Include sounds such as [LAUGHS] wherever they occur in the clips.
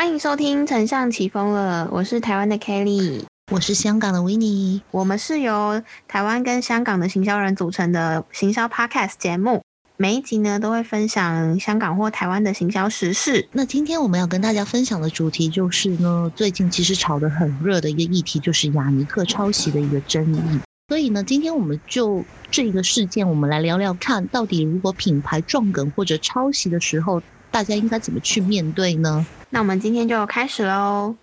欢迎收听《丞相起风了》，我是台湾的 Kelly，我是香港的 w i n n e 我们是由台湾跟香港的行销人组成的行销 Podcast 节目，每一集呢都会分享香港或台湾的行销时事。那今天我们要跟大家分享的主题就是呢，最近其实炒得很热的一个议题，就是雅尼克抄袭的一个争议。所以呢，今天我们就这个事件，我们来聊聊看，到底如果品牌撞梗或者抄袭的时候，大家应该怎么去面对呢？那我们今天就开始喽。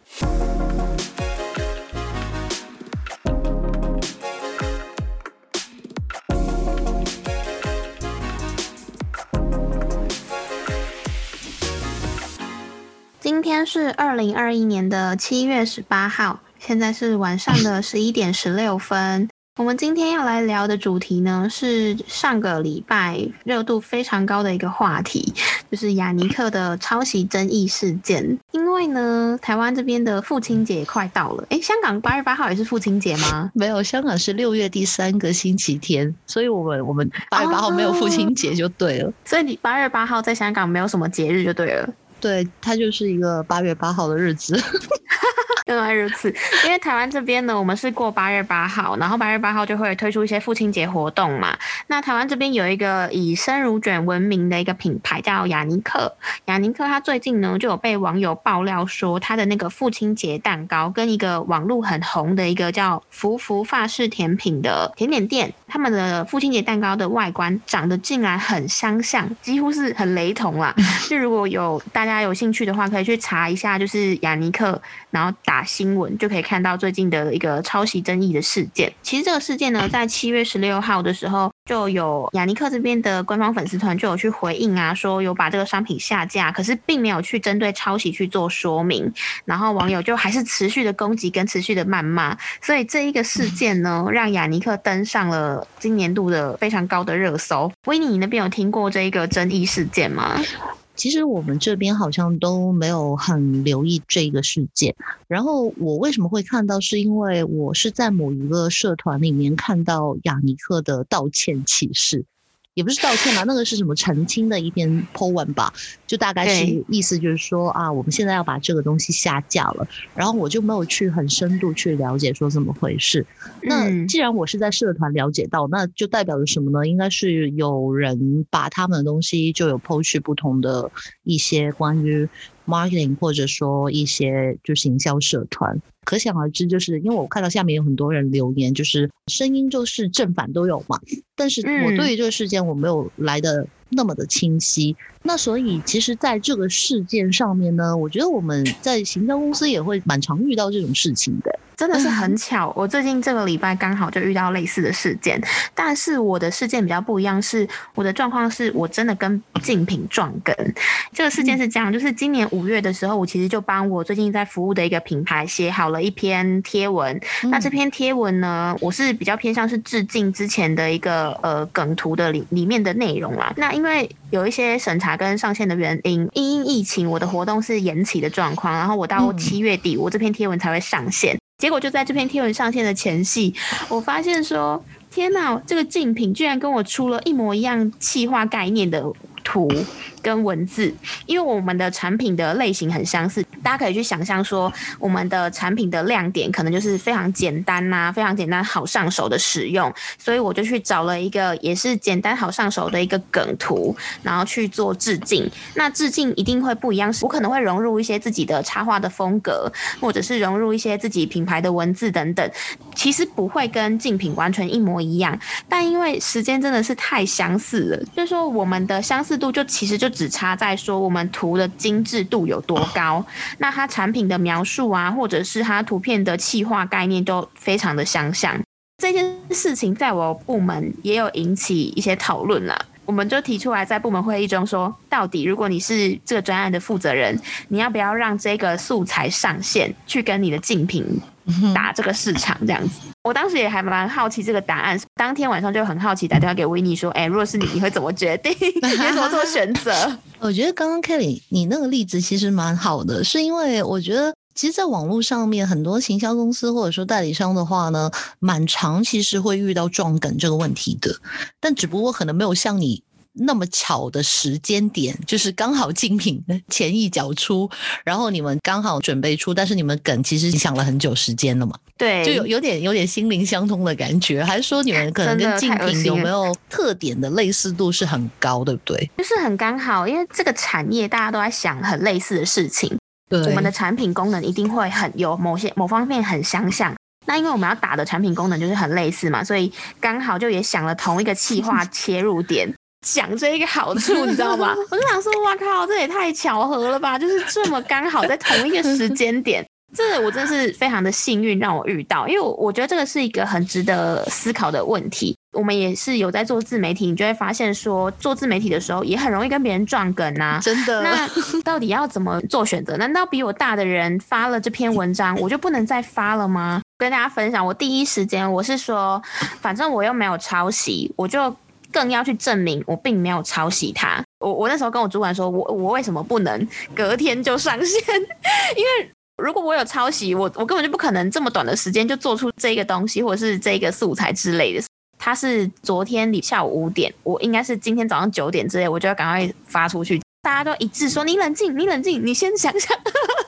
今天是二零二一年的七月十八号，现在是晚上的十一点十六分。我们今天要来聊的主题呢，是上个礼拜热度非常高的一个话题，就是雅尼克的抄袭争议事件。因为呢，台湾这边的父亲节快到了，诶，香港八月八号也是父亲节吗？[LAUGHS] 没有，香港是六月第三个星期天，所以我们我们八月八号没有父亲节就对了。所以你八月八号在香港没有什么节日就对了。对，它就是一个八月八号的日子。[LAUGHS] [LAUGHS] 原来如此，因为台湾这边呢，我们是过八月八号，然后八月八号就会推出一些父亲节活动嘛。那台湾这边有一个以生乳卷闻名的一个品牌叫雅尼克，雅尼克它最近呢就有被网友爆料说，它的那个父亲节蛋糕跟一个网络很红的一个叫福福法式甜品的甜点店，他们的父亲节蛋糕的外观长得竟然很相像，几乎是很雷同啦。[LAUGHS] 就如果有大家有兴趣的话，可以去查一下，就是雅尼克，然后打。新闻就可以看到最近的一个抄袭争议的事件。其实这个事件呢，在七月十六号的时候，就有雅尼克这边的官方粉丝团就有去回应啊，说有把这个商品下架，可是并没有去针对抄袭去做说明。然后网友就还是持续的攻击跟持续的谩骂，所以这一个事件呢，让雅尼克登上了今年度的非常高的热搜。维尼，你那边有听过这一个争议事件吗？其实我们这边好像都没有很留意这个事件。然后我为什么会看到？是因为我是在某一个社团里面看到雅尼克的道歉启事。也不是道歉吧，那个是什么澄清的一篇 po 文吧？就大概是意思就是说啊，我们现在要把这个东西下架了。然后我就没有去很深度去了解说怎么回事。那既然我是在社团了解到，那就代表着什么呢？应该是有人把他们的东西就有 po 去不同的一些关于 marketing 或者说一些就行销社团。可想而知，就是因为我看到下面有很多人留言，就是声音就是正反都有嘛。但是我对于这个事件我没有来的那么的清晰。那所以其实在这个事件上面呢，我觉得我们在行销公司也会蛮常遇到这种事情的。真的是很巧，我最近这个礼拜刚好就遇到类似的事件，但是我的事件比较不一样，是我的状况是我真的跟竞品撞梗。这个事件是这样，就是今年五月的时候，我其实就帮我最近在服务的一个品牌写好了一篇贴文。那这篇贴文呢，我是比较偏向是致敬之前的一个呃梗图的里里面的内容啦。那因为有一些审查跟上线的原因，因疫情我的活动是延期的状况，然后我到七月底我这篇贴文才会上线。结果就在这篇贴文上线的前夕，我发现说：天哪，这个竞品居然跟我出了一模一样气化概念的图。跟文字，因为我们的产品的类型很相似，大家可以去想象说，我们的产品的亮点可能就是非常简单呐，非常简单好上手的使用，所以我就去找了一个也是简单好上手的一个梗图，然后去做致敬。那致敬一定会不一样，我可能会融入一些自己的插画的风格，或者是融入一些自己品牌的文字等等，其实不会跟竞品完全一模一样，但因为时间真的是太相似了，就是说我们的相似度就其实就。只差在说我们图的精致度有多高，那它产品的描述啊，或者是它图片的气化概念都非常的相像。这件事情在我部门也有引起一些讨论了，我们就提出来在部门会议中说，到底如果你是这个专案的负责人，你要不要让这个素材上线去跟你的竞品打这个市场这样子？我当时也还蛮好奇这个答案，当天晚上就很好奇，打电话给维尼说：“哎，如果是你，你会怎么决定？[LAUGHS] 你会怎么做选择？”我觉得刚刚 Kelly 你那个例子其实蛮好的，是因为我觉得其实，在网络上面很多行销公司或者说代理商的话呢，蛮长其实会遇到撞梗这个问题的，但只不过可能没有像你。那么巧的时间点，就是刚好竞品前一脚出，然后你们刚好准备出，但是你们梗其实想了很久时间了嘛？对，就有有点有点心灵相通的感觉，还是说你们可能跟竞品有没有特点的类似度是很高，对不对？就是很刚好，因为这个产业大家都在想很类似的事情，对，我们的产品功能一定会很有某些某方面很相像。那因为我们要打的产品功能就是很类似嘛，所以刚好就也想了同一个企划 [LAUGHS] 切入点，讲这一个好处，[LAUGHS] 你知道吗？我就想说，哇靠，这也太巧合了吧！就是这么刚好在同一个时间点，[LAUGHS] 这我真的是非常的幸运让我遇到，因为我我觉得这个是一个很值得思考的问题。我们也是有在做自媒体，你就会发现说，做自媒体的时候也很容易跟别人撞梗呐。真的。那 [LAUGHS] 到底要怎么做选择？难道比我大的人发了这篇文章，我就不能再发了吗？跟大家分享，我第一时间我是说，反正我又没有抄袭，我就更要去证明我并没有抄袭他。我我那时候跟我主管说，我我为什么不能隔天就上线？[LAUGHS] 因为如果我有抄袭，我我根本就不可能这么短的时间就做出这个东西，或者是这个素材之类的。他是昨天你下午五点，我应该是今天早上九点之类，我就要赶快发出去。大家都一致说：“你冷静，你冷静，你先想想。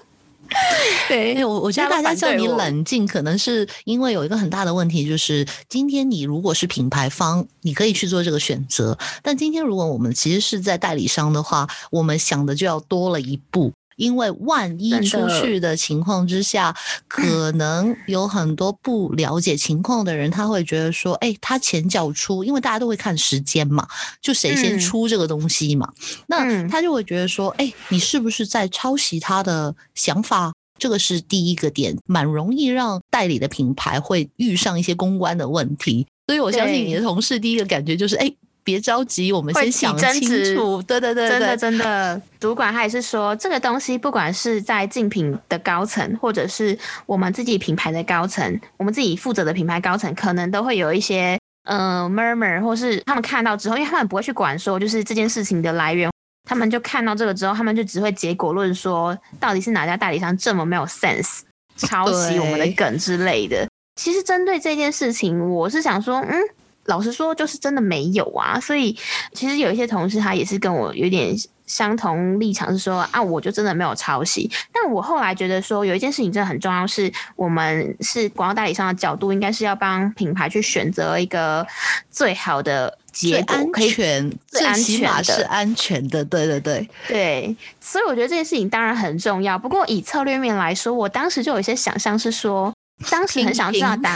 [LAUGHS] ”对，我我觉得大家叫你冷静，可能是因为有一个很大的问题，就是今天你如果是品牌方，你可以去做这个选择；但今天如果我们其实是在代理商的话，我们想的就要多了一步。因为万一出去的情况之下，[CLEARS THROAT] 可能有很多不了解情况的人，他会觉得说：“哎，他前脚出，因为大家都会看时间嘛，就谁先出这个东西嘛。”那他就会觉得说：“哎，你是不是在抄袭他的想法？”这个是第一个点，蛮容易让代理的品牌会遇上一些公关的问题。所以我相信你的同事第一个感觉就是：“哎。”别着急，我们先想清楚。对对对，真的真的，主管他也是说，这个东西不管是在竞品的高层，或者是我们自己品牌的高层，我们自己负责的品牌高层，可能都会有一些嗯 murmur，或是他们看到之后，因为他们不会去管说就是这件事情的来源，他们就看到这个之后，他们就只会结果论说，到底是哪家代理商这么没有 sense，抄袭我们的梗之类的。其实针对这件事情，我是想说，嗯。老实说，就是真的没有啊，所以其实有一些同事他也是跟我有点相同立场，是说啊，我就真的没有抄袭。但我后来觉得说，有一件事情真的很重要，是我们是广告代理商的角度，应该是要帮品牌去选择一个最好的结果，安全，最安全的，是安全的，对对对对。所以我觉得这件事情当然很重要。不过以策略面来说，我当时就有一些想象是说。当时很想知道答，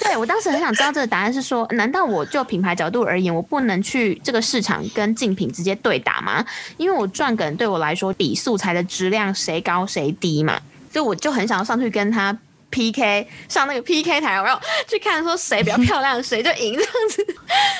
对我当时很想知道这个答案是说，难道我就品牌角度而言，我不能去这个市场跟竞品直接对打吗？因为我赚梗对我来说比素材的质量谁高谁低嘛，所以我就很想要上去跟他 PK，上那个 PK 台，我要去看说谁比较漂亮，谁就赢这样子。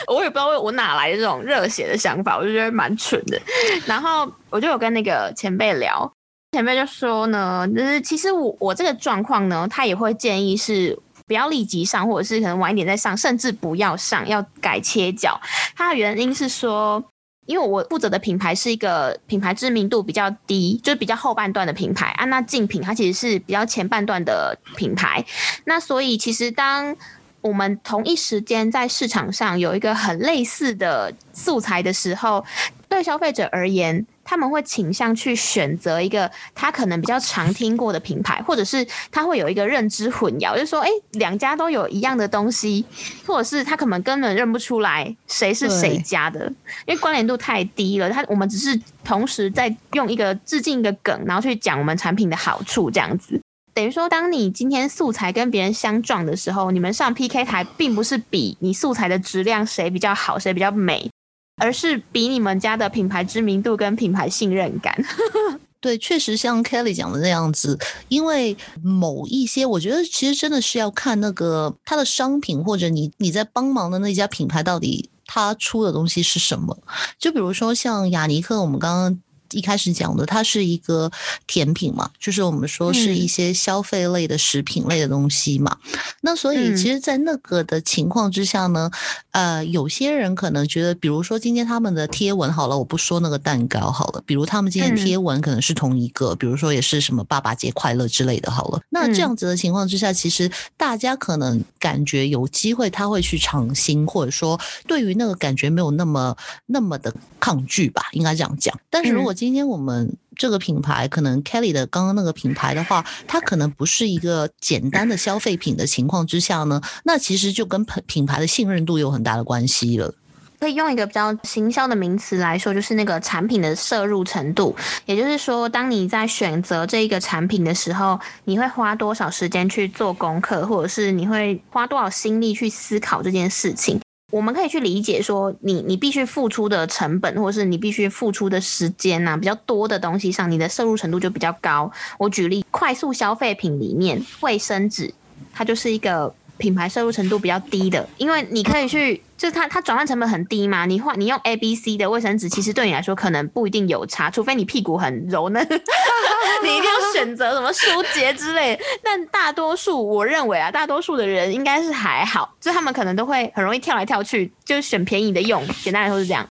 我也不知道我哪来的这种热血的想法，我就觉得蛮蠢的。然后我就有跟那个前辈聊。前辈就说呢，就是其实我我这个状况呢，他也会建议是不要立即上，或者是可能晚一点再上，甚至不要上，要改切角。它的原因是说，因为我负责的品牌是一个品牌知名度比较低，就是比较后半段的品牌啊。那竞品它其实是比较前半段的品牌，那所以其实当我们同一时间在市场上有一个很类似的素材的时候，对消费者而言。他们会倾向去选择一个他可能比较常听过的品牌，或者是他会有一个认知混淆，就是说，哎，两家都有一样的东西，或者是他可能根本认不出来谁是谁家的，因为关联度太低了。他我们只是同时在用一个致敬一个梗，然后去讲我们产品的好处，这样子，等于说，当你今天素材跟别人相撞的时候，你们上 PK 台，并不是比你素材的质量谁比较好，谁比较美。而是比你们家的品牌知名度跟品牌信任感，[LAUGHS] 对，确实像 Kelly 讲的那样子。因为某一些，我觉得其实真的是要看那个他的商品，或者你你在帮忙的那家品牌到底他出的东西是什么。就比如说像雅尼克，我们刚刚一开始讲的，它是一个甜品嘛，就是我们说是一些消费类的食品类的东西嘛。那所以其实，在那个的情况之下呢，呃，有些人可能觉得，比如说今天他们的贴文好了，我不说那个蛋糕好了，比如他们今天贴文可能是同一个，比如说也是什么爸爸节快乐之类的，好了。那这样子的情况之下，其实大家可能感觉有机会他会去尝新，或者说对于那个感觉没有那么那么的抗拒吧，应该这样讲。但是如果今今天我们这个品牌，可能 Kelly 的刚刚那个品牌的话，它可能不是一个简单的消费品的情况之下呢，那其实就跟品品牌的信任度有很大的关系了。可以用一个比较行销的名词来说，就是那个产品的摄入程度。也就是说，当你在选择这一个产品的时候，你会花多少时间去做功课，或者是你会花多少心力去思考这件事情。我们可以去理解说，你你必须付出的成本，或者是你必须付出的时间呐，比较多的东西上，你的摄入程度就比较高。我举例，快速消费品里面，卫生纸，它就是一个。品牌摄入程度比较低的，因为你可以去，就是它它转换成本很低嘛。你换你用 A B C 的卫生纸，其实对你来说可能不一定有差，除非你屁股很柔嫩，[LAUGHS] 你一定要选择什么舒洁之类。但大多数我认为啊，大多数的人应该是还好，就他们可能都会很容易跳来跳去，就是选便宜的用。简单来说是这样。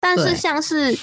但是像是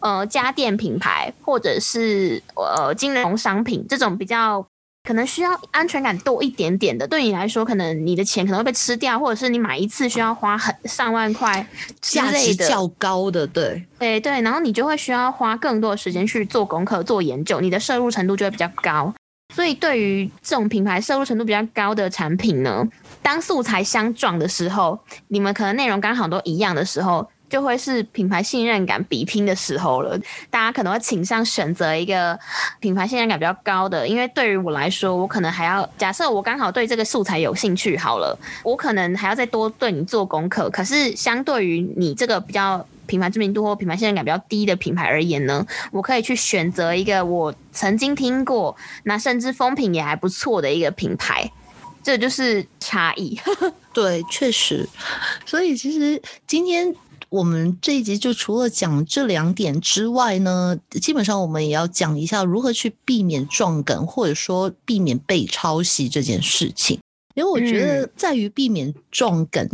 呃家电品牌或者是呃金融商品这种比较。可能需要安全感多一点点的，对你来说，可能你的钱可能会被吃掉，或者是你买一次需要花很上万块，价值较高的，对，对对，然后你就会需要花更多的时间去做功课、做研究，你的摄入程度就会比较高。所以，对于这种品牌摄入程度比较高的产品呢，当素材相撞的时候，你们可能内容刚好都一样的时候。就会是品牌信任感比拼的时候了，大家可能会倾向选择一个品牌信任感比较高的，因为对于我来说，我可能还要假设我刚好对这个素材有兴趣，好了，我可能还要再多对你做功课。可是相对于你这个比较品牌知名度或品牌信任感比较低的品牌而言呢，我可以去选择一个我曾经听过，那甚至风评也还不错的一个品牌，这就是差异。[LAUGHS] 对，确实，所以其实今天。我们这一集就除了讲这两点之外呢，基本上我们也要讲一下如何去避免撞梗，或者说避免被抄袭这件事情。因为我觉得在于避免撞梗，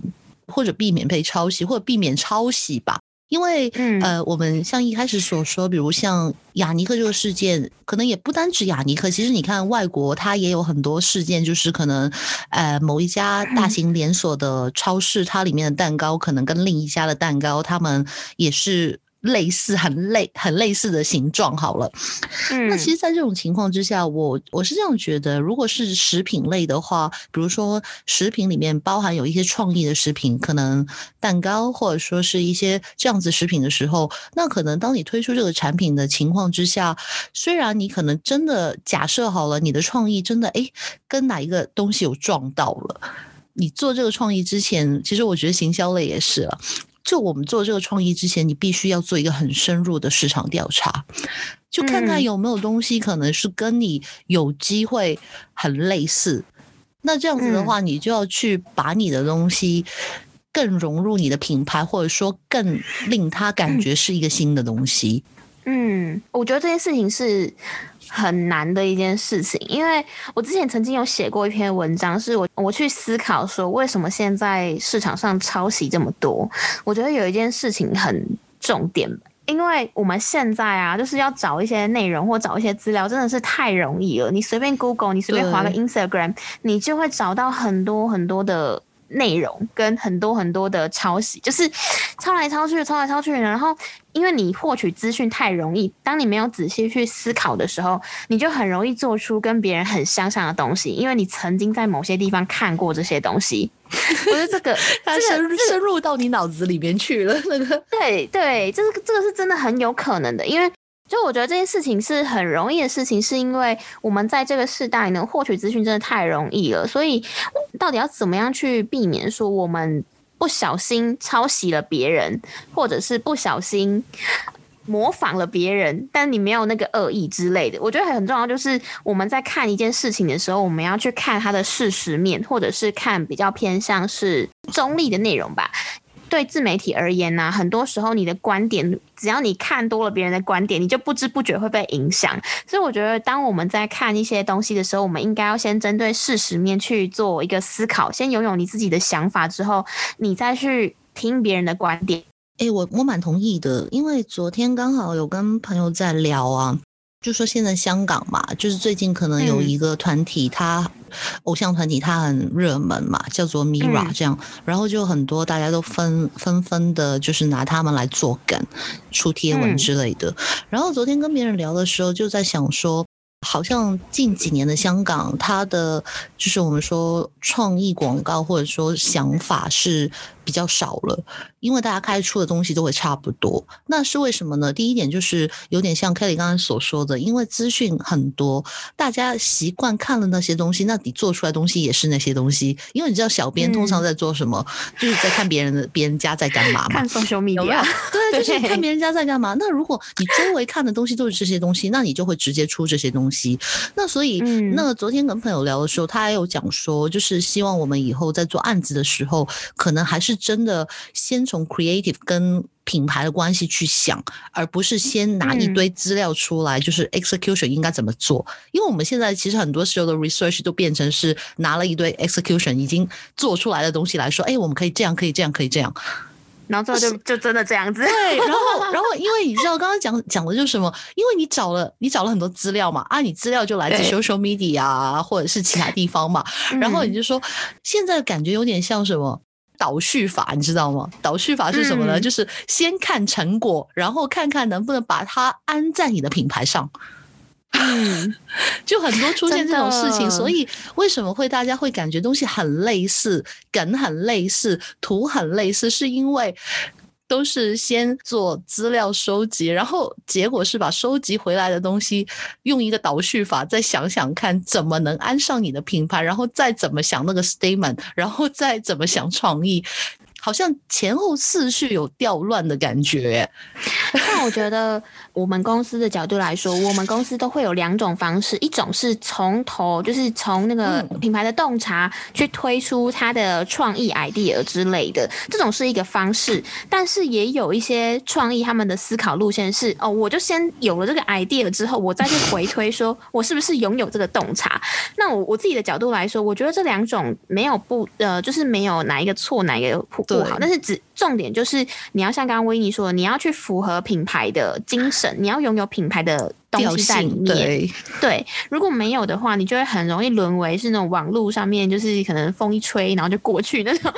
或者避免被抄袭，或者避免抄袭吧。因为，呃，我们像一开始所说，比如像雅尼克这个事件，可能也不单指雅尼克。其实你看，外国它也有很多事件，就是可能，呃，某一家大型连锁的超市，它里面的蛋糕可能跟另一家的蛋糕，他们也是。类似很类很类似的形状好了，那其实，在这种情况之下，我我是这样觉得，如果是食品类的话，比如说食品里面包含有一些创意的食品，可能蛋糕或者说是一些这样子食品的时候，那可能当你推出这个产品的情况之下，虽然你可能真的假设好了，你的创意真的诶跟哪一个东西有撞到了，你做这个创意之前，其实我觉得行销类也是了。就我们做这个创意之前，你必须要做一个很深入的市场调查，就看看有没有东西可能是跟你有机会很类似。那这样子的话，你就要去把你的东西更融入你的品牌，或者说更令他感觉是一个新的东西。嗯，我觉得这件事情是。很难的一件事情，因为我之前曾经有写过一篇文章，是我我去思考说，为什么现在市场上抄袭这么多？我觉得有一件事情很重点，因为我们现在啊，就是要找一些内容或找一些资料，真的是太容易了。你随便 Google，你随便划个 Instagram，你就会找到很多很多的。内容跟很多很多的抄袭，就是抄来抄去，抄来抄去。然后，因为你获取资讯太容易，当你没有仔细去思考的时候，你就很容易做出跟别人很相像的东西。因为你曾经在某些地方看过这些东西，[LAUGHS] 我觉得这个 [LAUGHS] 它深深入到你脑子里面去了。那个，对对，这个这个是真的很有可能的，因为。就我觉得这件事情是很容易的事情，是因为我们在这个时代呢，获取资讯真的太容易了。所以，到底要怎么样去避免说我们不小心抄袭了别人，或者是不小心模仿了别人，但你没有那个恶意之类的？我觉得很重要，就是我们在看一件事情的时候，我们要去看它的事实面，或者是看比较偏向是中立的内容吧。对自媒体而言呢，很多时候你的观点，只要你看多了别人的观点，你就不知不觉会被影响。所以我觉得，当我们在看一些东西的时候，我们应该要先针对事实面去做一个思考，先拥有你自己的想法之后，你再去听别人的观点。哎，我我蛮同意的，因为昨天刚好有跟朋友在聊啊。就说现在香港嘛，就是最近可能有一个团体，他偶像团体，他很热门嘛，叫做 Mira 这样，然后就很多大家都纷纷纷的，就是拿他们来做梗，出贴文之类的。然后昨天跟别人聊的时候，就在想说。好像近几年的香港，它的就是我们说创意广告或者说想法是比较少了，因为大家开出的东西都会差不多。那是为什么呢？第一点就是有点像 Kelly 刚才所说的，因为资讯很多，大家习惯看了那些东西，那你做出来东西也是那些东西。因为你知道，小编通常在做什么，就是在看别人的别人家在干嘛嘛，看 social media，[LAUGHS] 对，就是看别人家在干嘛。那如果你周围看的东西都是这些东西，那你就会直接出这些东西。那所以，那昨天跟朋友聊的时候，他还有讲说，就是希望我们以后在做案子的时候，可能还是真的先从 creative 跟品牌的关系去想，而不是先拿一堆资料出来，就是 execution 应该怎么做。因为我们现在其实很多时候的 research 都变成是拿了一堆 execution 已经做出来的东西来说，哎，我们可以这样，可以这样，可以这样。然后最后就就真的这样子，对，然后 [LAUGHS] 然后因为你知道刚刚讲讲的就是什么？因为你找了你找了很多资料嘛，啊，你资料就来自 social media 啊，或者是其他地方嘛，然后你就说现在感觉有点像什么导序法，你知道吗？倒序法是什么呢？就是先看成果，然后看看能不能把它安在你的品牌上。嗯，[LAUGHS] 就很多出现这种事情，所以为什么会大家会感觉东西很类似，梗很类似，图很类似，是因为都是先做资料收集，然后结果是把收集回来的东西用一个倒序法，再想想看怎么能安上你的品牌，然后再怎么想那个 statement，[LAUGHS] 然后再怎么想创意。好像前后次序有调乱的感觉。[LAUGHS] 那我觉得，我们公司的角度来说，我们公司都会有两种方式：一种是从头，就是从那个品牌的洞察去推出它的创意 idea 之类的，这种是一个方式。但是也有一些创意，他们的思考路线是：哦，我就先有了这个 idea 之后，我再去回推，说我是不是拥有这个洞察。那我我自己的角度来说，我觉得这两种没有不呃，就是没有哪一个错，哪一个不。不好，但是只重点就是你要像刚刚威尼说的，你要去符合品牌的精神，你要拥有品牌的东西在里面。对，如果没有的话，你就会很容易沦为是那种网络上面就是可能风一吹然后就过去那种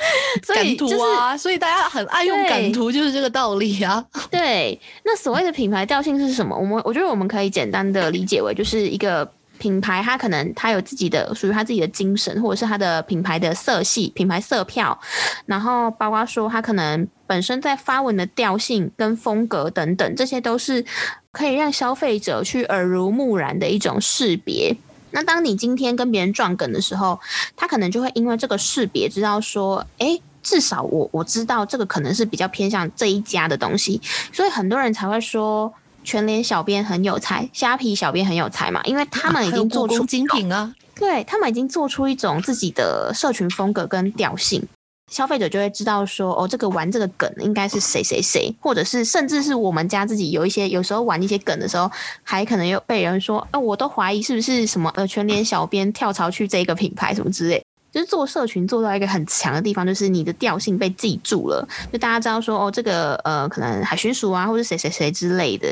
感图啊。所以大家很爱用感图，就是这个道理啊。[LAUGHS] 对，那所谓的品牌调性是什么？我们我觉得我们可以简单的理解为就是一个。品牌它可能它有自己的属于它自己的精神，或者是它的品牌的色系、品牌色票，然后包括说它可能本身在发文的调性跟风格等等，这些都是可以让消费者去耳濡目染的一种识别。那当你今天跟别人撞梗的时候，他可能就会因为这个识别知道说，哎，至少我我知道这个可能是比较偏向这一家的东西，所以很多人才会说。全联小编很有才，虾皮小编很有才嘛，因为他们已经做出精品啊，对他们已经做出一种自己的社群风格跟调性，消费者就会知道说，哦，这个玩这个梗应该是谁谁谁，或者是甚至是我们家自己有一些，有时候玩一些梗的时候，还可能又被人说，呃，我都怀疑是不是什么呃全联小编跳槽去这个品牌什么之类。就是做社群做到一个很强的地方，就是你的调性被记住了，就大家知道说哦，这个呃，可能海巡署啊，或者谁谁谁之类的，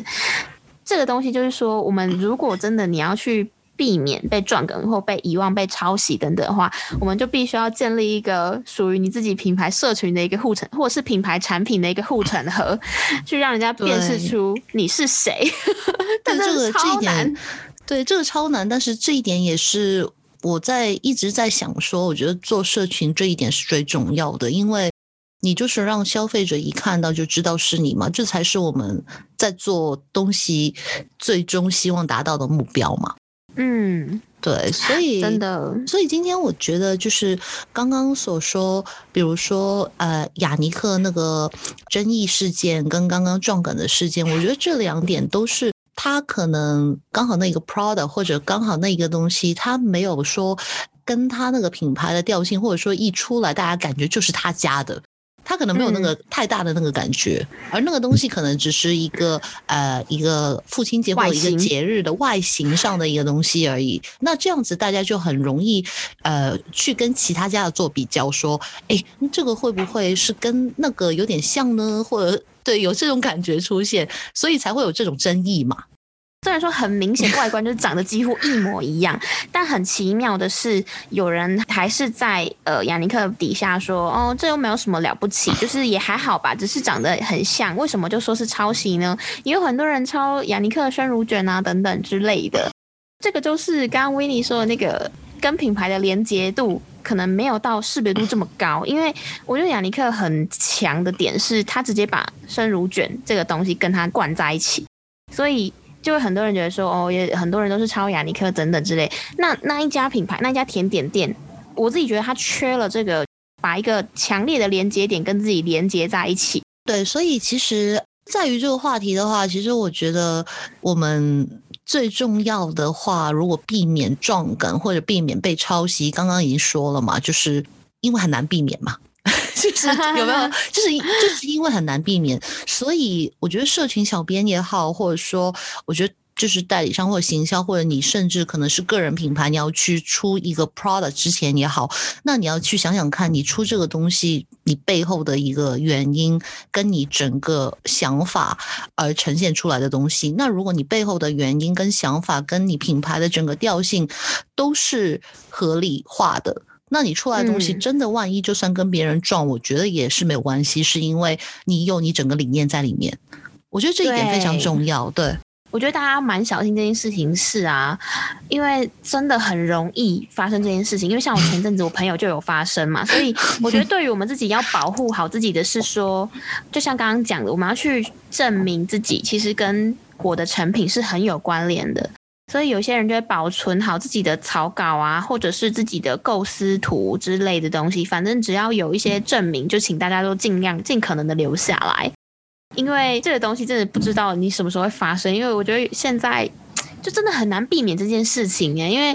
这个东西就是说，我们如果真的你要去避免被撞梗或被遗忘、被抄袭等等的话，我们就必须要建立一个属于你自己品牌社群的一个护城，或者是品牌产品的一个护城河，[LAUGHS] 去让人家辨识出你是谁。[LAUGHS] 但这个这一点，对这个超难，但是这一点也是。我在一直在想说，我觉得做社群这一点是最重要的，因为你就是让消费者一看到就知道是你嘛，这才是我们在做东西最终希望达到的目标嘛。嗯，对，所 [LAUGHS] 以真的，所以今天我觉得就是刚刚所说，比如说呃雅尼克那个争议事件跟刚刚撞梗的事件，我觉得这两点都是。他可能刚好那个 product 或者刚好那个东西，他没有说跟他那个品牌的调性，或者说一出来大家感觉就是他家的。他可能没有那个太大的那个感觉，而那个东西可能只是一个呃一个父亲节或者一个节日的外形上的一个东西而已。那这样子大家就很容易呃去跟其他家的做比较，说，哎，这个会不会是跟那个有点像呢？或者对有这种感觉出现，所以才会有这种争议嘛。虽然说很明显外观就是长得几乎一模一样，但很奇妙的是，有人还是在呃雅尼克底下说，哦，这又没有什么了不起，就是也还好吧，只是长得很像，为什么就说是抄袭呢？也有很多人抄雅尼克生乳卷啊等等之类的，这个就是刚刚维尼说的那个跟品牌的连接度可能没有到识别度这么高，因为我觉得雅尼克很强的点是，他直接把生乳卷这个东西跟它灌在一起，所以。就会很多人觉得说，哦，也很多人都是抄雅尼克等等之类。那那一家品牌，那一家甜点店，我自己觉得它缺了这个，把一个强烈的连接点跟自己连接在一起。对，所以其实在于这个话题的话，其实我觉得我们最重要的话，如果避免撞梗或者避免被抄袭，刚刚已经说了嘛，就是因为很难避免嘛。[LAUGHS] 就是有没有？[LAUGHS] 就是就是因为很难避免，所以我觉得社群小编也好，或者说我觉得就是代理商或者行销，或者你甚至可能是个人品牌，你要去出一个 product 之前也好，那你要去想想看你出这个东西，你背后的一个原因，跟你整个想法而呈现出来的东西。那如果你背后的原因跟想法，跟你品牌的整个调性都是合理化的。那你出来的东西真的万一就算跟别人撞，我觉得也是没有关系，是因为你有你整个理念在里面。我觉得这一点非常重要。对，我觉得大家蛮小心这件事情是啊，因为真的很容易发生这件事情。因为像我前阵子我朋友就有发生嘛，所以我觉得对于我们自己要保护好自己的是说，就像刚刚讲的，我们要去证明自己其实跟我的成品是很有关联的。所以有些人就会保存好自己的草稿啊，或者是自己的构思图之类的东西，反正只要有一些证明，就请大家都尽量尽可能的留下来，因为这个东西真的不知道你什么时候会发生。因为我觉得现在就真的很难避免这件事情耶，因为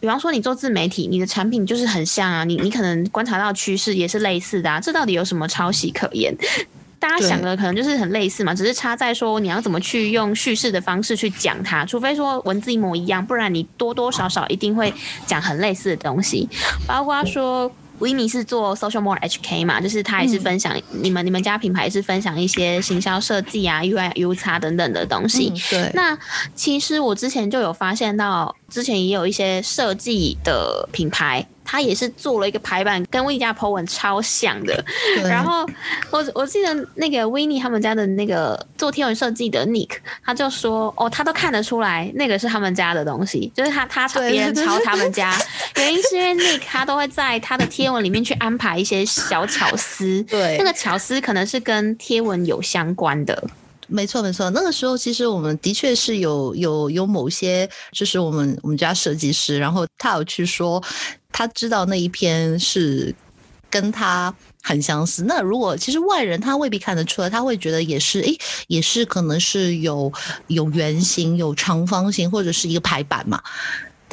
比方说你做自媒体，你的产品就是很像啊，你你可能观察到趋势也是类似的啊，这到底有什么抄袭可言？[LAUGHS] 大家想的可能就是很类似嘛，只是差在说你要怎么去用叙事的方式去讲它，除非说文字一模一样，不然你多多少少一定会讲很类似的东西，包括说。维尼是做 Social More HK 嘛，就是他也是分享你们你们家品牌是分享一些行销设计啊、UI、U 叉等等的东西。对，那其实我之前就有发现到，之前也有一些设计的品牌。他也是做了一个排版，跟威尼家 po 文超像的。然后我我记得那个威尼他们家的那个做贴文设计的 Nick，他就说哦，他都看得出来那个是他们家的东西，就是他他抄别人抄他们家，原因是因为 Nick 他都会在他的贴文里面去安排一些小巧思，[LAUGHS] 对，那个巧思可能是跟贴文有相关的。没错，没错。那个时候，其实我们的确是有有有某些，就是我们我们家设计师，然后他有去说，他知道那一篇是跟他很相似。那如果其实外人他未必看得出来，他会觉得也是，诶，也是可能是有有圆形、有长方形或者是一个排版嘛。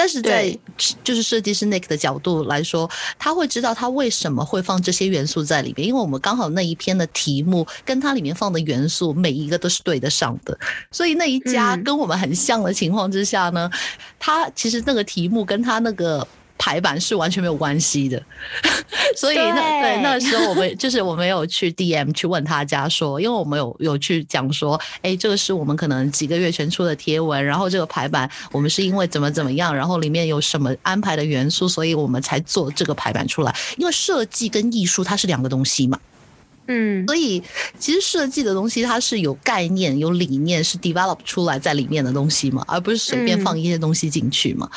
但是在就是设计师 Nick 的角度来说，他会知道他为什么会放这些元素在里面，因为我们刚好那一篇的题目跟它里面放的元素每一个都是对得上的，所以那一家跟我们很像的情况之下呢，他其实那个题目跟他那个。排版是完全没有关系的，[LAUGHS] 所以那对。那时候我们就是我们有去 DM 去问他家说，因为我们有有去讲说，哎，这个是我们可能几个月前出的贴文，然后这个排版我们是因为怎么怎么样，然后里面有什么安排的元素，所以我们才做这个排版出来。因为设计跟艺术它是两个东西嘛，嗯，所以其实设计的东西它是有概念、有理念，是 develop 出来在里面的东西嘛，而不是随便放一些东西进去嘛。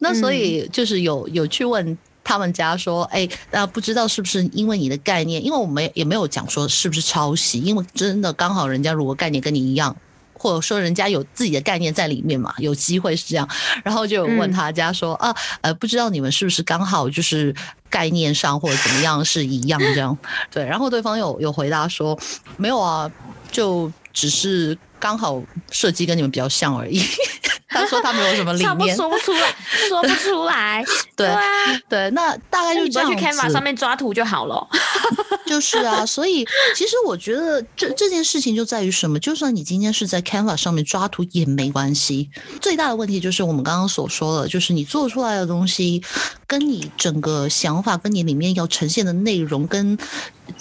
那所以就是有有去问他们家说，哎，那不知道是不是因为你的概念，因为我们也没有讲说是不是抄袭，因为真的刚好人家如果概念跟你一样，或者说人家有自己的概念在里面嘛，有机会是这样，然后就有问他家说啊，呃，不知道你们是不是刚好就是概念上或者怎么样是一样这样，对，然后对方有有回答说没有啊，就只是刚好设计跟你们比较像而已。[LAUGHS] [LAUGHS] 他说他没有什么理念，说不出来，说不出来。[LAUGHS] 对啊，对，那大概就这样子。去 Canva 上面抓图就好了。[LAUGHS] 就是啊，所以其实我觉得这这件事情就在于什么？就算你今天是在 Canva 上面抓图也没关系。最大的问题就是我们刚刚所说的，就是你做出来的东西，跟你整个想法，跟你里面要呈现的内容，跟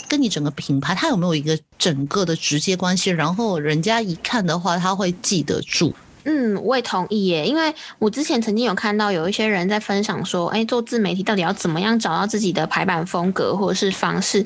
跟你整个品牌，它有没有一个整个的直接关系？然后人家一看的话，他会记得住。嗯，我也同意耶，因为我之前曾经有看到有一些人在分享说，哎，做自媒体到底要怎么样找到自己的排版风格或者是方式？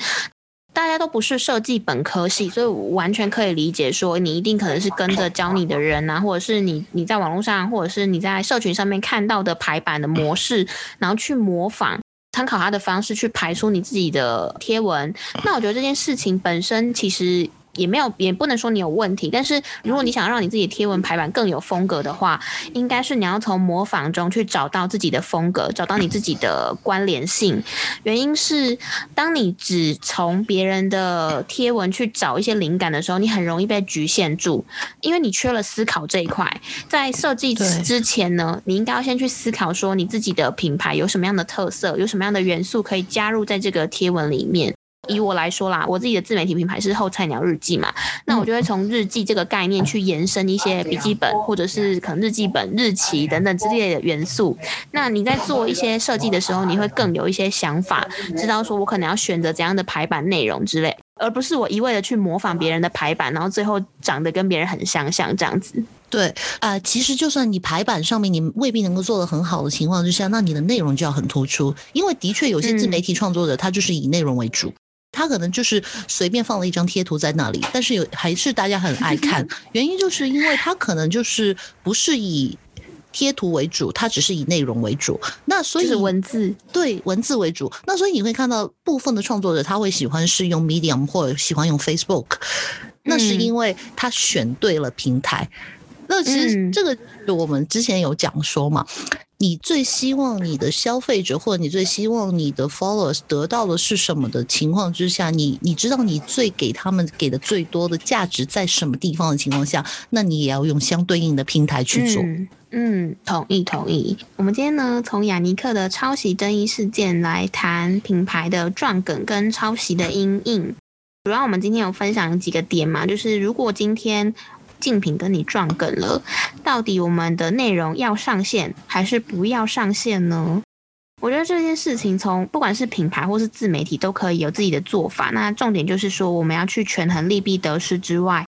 大家都不是设计本科系，所以完全可以理解说，你一定可能是跟着教你的人啊，或者是你你在网络上，或者是你在社群上面看到的排版的模式，然后去模仿，参考他的方式去排出你自己的贴文。那我觉得这件事情本身其实。也没有，也不能说你有问题。但是如果你想让你自己贴文排版更有风格的话，应该是你要从模仿中去找到自己的风格，找到你自己的关联性。原因是，当你只从别人的贴文去找一些灵感的时候，你很容易被局限住，因为你缺了思考这一块。在设计之前呢，你应该要先去思考说你自己的品牌有什么样的特色，有什么样的元素可以加入在这个贴文里面。以我来说啦，我自己的自媒体品牌是后菜鸟日记嘛，那我就会从日记这个概念去延伸一些笔记本，或者是可能日记本日期等等之类的元素。那你在做一些设计的时候，你会更有一些想法，知道说我可能要选择怎样的排版内容之类，而不是我一味的去模仿别人的排版，然后最后长得跟别人很相像这样子。对呃，其实就算你排版上面你未必能够做得很好的情况之下，那你的内容就要很突出，因为的确有些自媒体创作者他就是以内容为主。他可能就是随便放了一张贴图在那里，但是有还是大家很爱看，[LAUGHS] 原因就是因为他可能就是不是以贴图为主，他只是以内容为主。那所以文字对文字为主，那所以你会看到部分的创作者他会喜欢是用 Medium 或者喜欢用 Facebook，那是因为他选对了平台。那其实这个我们之前有讲说嘛。你最希望你的消费者，或者你最希望你的 followers 得到的是什么的情况之下，你你知道你最给他们给的最多的价值在什么地方的情况下，那你也要用相对应的平台去做。嗯，同意同意。我们今天呢，从雅尼克的抄袭争议事件来谈品牌的撞梗跟抄袭的阴影。主要我们今天有分享几个点嘛，就是如果今天。竞品跟你撞梗了，到底我们的内容要上线还是不要上线呢？我觉得这件事情从不管是品牌或是自媒体都可以有自己的做法。那重点就是说，我们要去权衡利弊得失之外，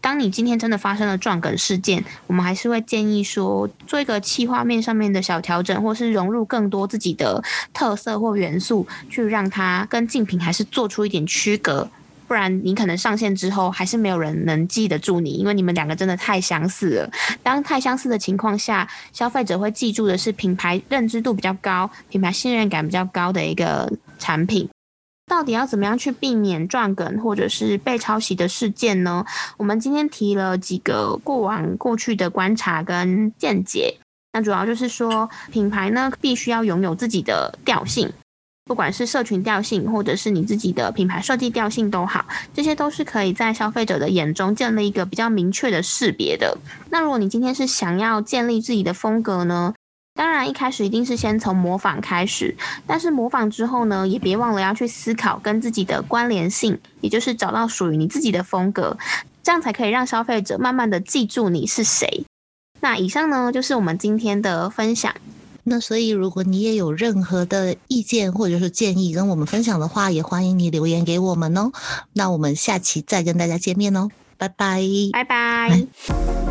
当你今天真的发生了撞梗事件，我们还是会建议说，做一个企划面上面的小调整，或是融入更多自己的特色或元素，去让它跟竞品还是做出一点区隔。不然你可能上线之后还是没有人能记得住你，因为你们两个真的太相似了。当太相似的情况下，消费者会记住的是品牌认知度比较高、品牌信任感比较高的一个产品。到底要怎么样去避免撞梗或者是被抄袭的事件呢？我们今天提了几个过往过去的观察跟见解。那主要就是说，品牌呢必须要拥有自己的调性。不管是社群调性，或者是你自己的品牌设计调性都好，这些都是可以在消费者的眼中建立一个比较明确的识别的。那如果你今天是想要建立自己的风格呢？当然一开始一定是先从模仿开始，但是模仿之后呢，也别忘了要去思考跟自己的关联性，也就是找到属于你自己的风格，这样才可以让消费者慢慢的记住你是谁。那以上呢，就是我们今天的分享。那所以，如果你也有任何的意见或者是建议跟我们分享的话，也欢迎你留言给我们哦。那我们下期再跟大家见面哦，拜拜，拜拜。